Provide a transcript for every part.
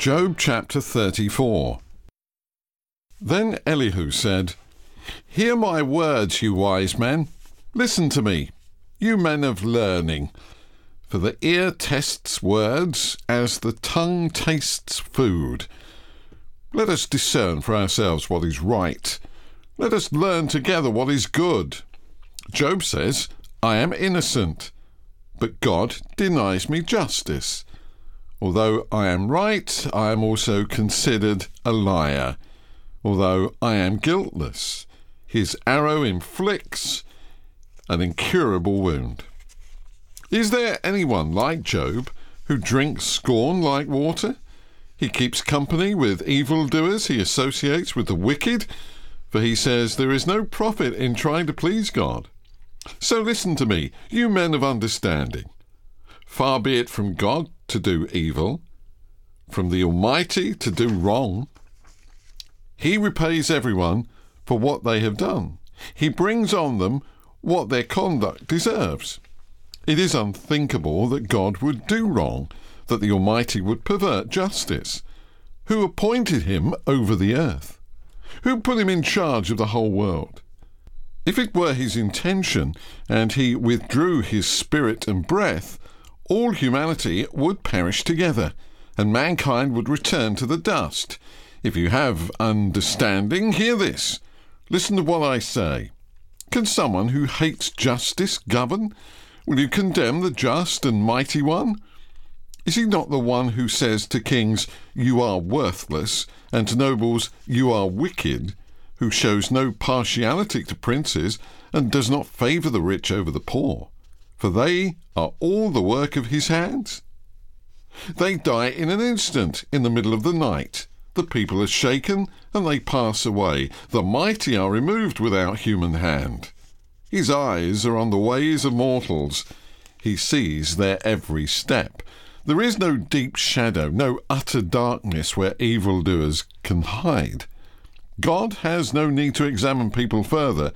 Job chapter 34. Then Elihu said, Hear my words, you wise men. Listen to me, you men of learning. For the ear tests words as the tongue tastes food. Let us discern for ourselves what is right. Let us learn together what is good. Job says, I am innocent, but God denies me justice. Although I am right, I am also considered a liar. Although I am guiltless, his arrow inflicts an incurable wound. Is there anyone like Job who drinks scorn like water? He keeps company with evildoers, he associates with the wicked, for he says there is no profit in trying to please God. So listen to me, you men of understanding. Far be it from God to do evil, from the Almighty to do wrong. He repays everyone for what they have done. He brings on them what their conduct deserves. It is unthinkable that God would do wrong, that the Almighty would pervert justice. Who appointed him over the earth? Who put him in charge of the whole world? If it were his intention, and he withdrew his spirit and breath, all humanity would perish together, and mankind would return to the dust. If you have understanding, hear this. Listen to what I say. Can someone who hates justice govern? Will you condemn the just and mighty one? Is he not the one who says to kings, You are worthless, and to nobles, You are wicked, who shows no partiality to princes, and does not favour the rich over the poor? For they are all the work of his hands. They die in an instant, in the middle of the night. The people are shaken, and they pass away. The mighty are removed without human hand. His eyes are on the ways of mortals. He sees their every step. There is no deep shadow, no utter darkness where evildoers can hide. God has no need to examine people further,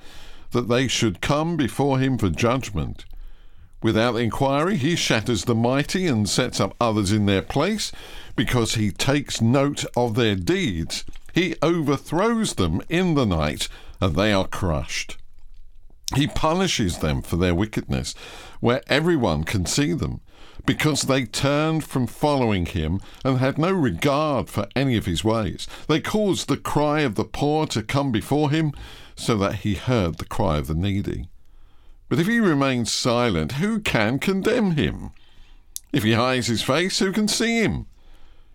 that they should come before him for judgment. Without inquiry, he shatters the mighty and sets up others in their place, because he takes note of their deeds. He overthrows them in the night, and they are crushed. He punishes them for their wickedness, where everyone can see them, because they turned from following him and had no regard for any of his ways. They caused the cry of the poor to come before him, so that he heard the cry of the needy. But if he remains silent, who can condemn him? If he hides his face, who can see him?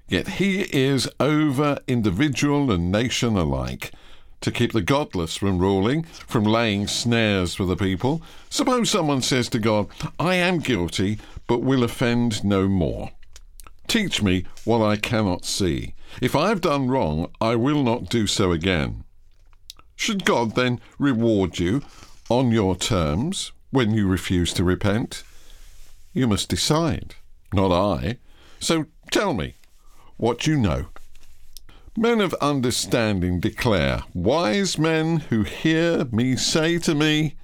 Yet he is over individual and nation alike to keep the godless from ruling, from laying snares for the people. Suppose someone says to God, I am guilty, but will offend no more. Teach me what I cannot see. If I have done wrong, I will not do so again. Should God then reward you on your terms when you refuse to repent? You must decide, not I. So tell me what you know. Men of understanding declare, wise men who hear me say to me,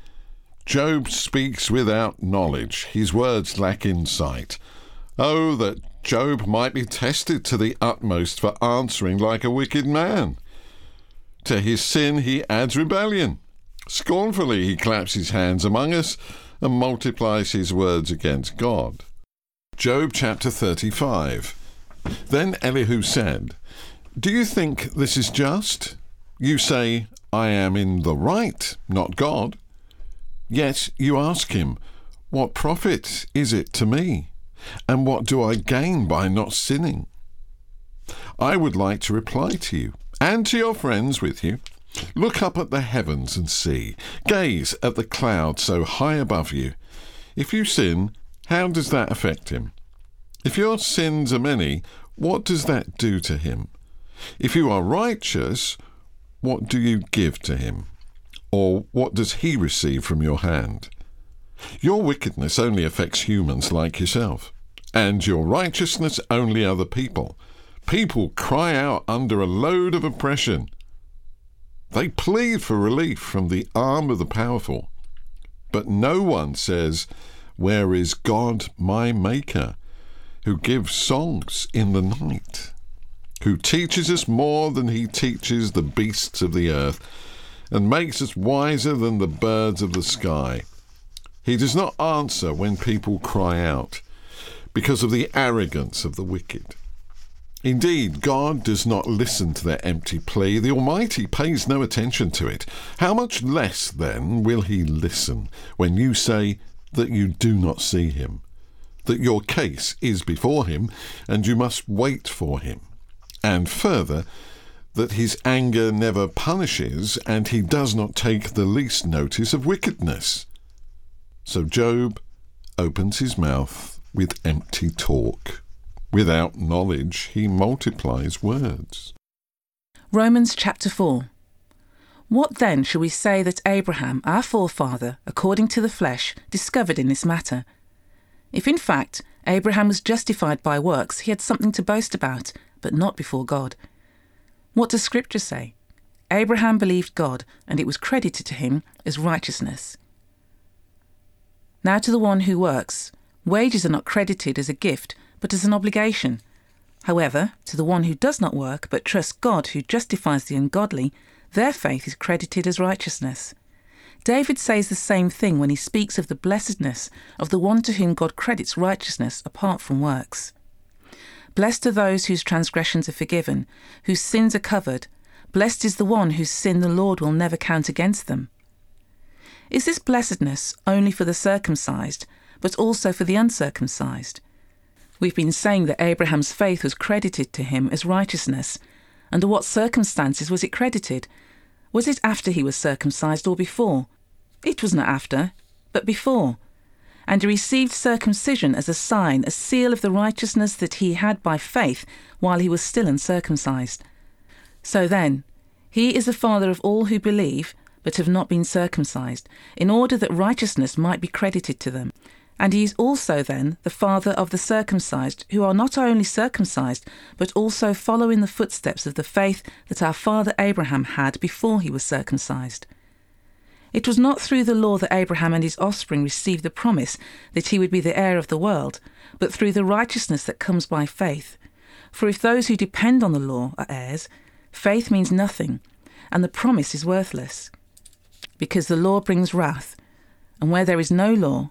Job speaks without knowledge, his words lack insight. Oh, that Job might be tested to the utmost for answering like a wicked man. To his sin he adds rebellion. Scornfully he claps his hands among us and multiplies his words against God. Job chapter 35. Then Elihu said, Do you think this is just? You say, I am in the right, not God. Yet you ask him, What profit is it to me? And what do I gain by not sinning? I would like to reply to you, and to your friends with you. Look up at the heavens and see. Gaze at the clouds so high above you. If you sin, how does that affect him? If your sins are many, what does that do to him? If you are righteous, what do you give to him? Or what does he receive from your hand? Your wickedness only affects humans like yourself, and your righteousness only other people. People cry out under a load of oppression. They plead for relief from the arm of the powerful. But no one says, Where is God my Maker, who gives songs in the night, who teaches us more than he teaches the beasts of the earth, and makes us wiser than the birds of the sky? He does not answer when people cry out because of the arrogance of the wicked. Indeed, God does not listen to their empty plea. The Almighty pays no attention to it. How much less, then, will He listen when you say that you do not see Him, that your case is before Him, and you must wait for Him? And further, that His anger never punishes, and He does not take the least notice of wickedness. So Job opens his mouth with empty talk. Without knowledge, he multiplies words. Romans chapter 4. What then shall we say that Abraham, our forefather, according to the flesh, discovered in this matter? If in fact Abraham was justified by works, he had something to boast about, but not before God. What does Scripture say? Abraham believed God, and it was credited to him as righteousness. Now to the one who works, wages are not credited as a gift but as an obligation. However, to the one who does not work, but trusts God who justifies the ungodly, their faith is credited as righteousness. David says the same thing when he speaks of the blessedness of the one to whom God credits righteousness apart from works. Blessed are those whose transgressions are forgiven, whose sins are covered. Blessed is the one whose sin the Lord will never count against them. Is this blessedness only for the circumcised, but also for the uncircumcised? We've been saying that Abraham's faith was credited to him as righteousness. Under what circumstances was it credited? Was it after he was circumcised or before? It was not after, but before. And he received circumcision as a sign, a seal of the righteousness that he had by faith while he was still uncircumcised. So then, he is the father of all who believe, but have not been circumcised, in order that righteousness might be credited to them. And he is also then the father of the circumcised, who are not only circumcised, but also follow in the footsteps of the faith that our father Abraham had before he was circumcised. It was not through the law that Abraham and his offspring received the promise that he would be the heir of the world, but through the righteousness that comes by faith. For if those who depend on the law are heirs, faith means nothing, and the promise is worthless. Because the law brings wrath, and where there is no law,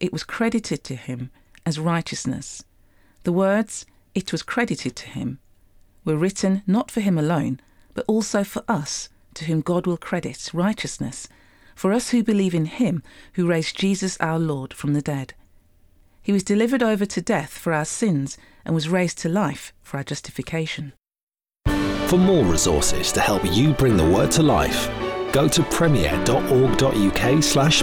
it was credited to him as righteousness. The words, it was credited to him, were written not for him alone, but also for us, to whom God will credit righteousness, for us who believe in him who raised Jesus our Lord from the dead. He was delivered over to death for our sins and was raised to life for our justification. For more resources to help you bring the word to life, go to premier.org.uk/slash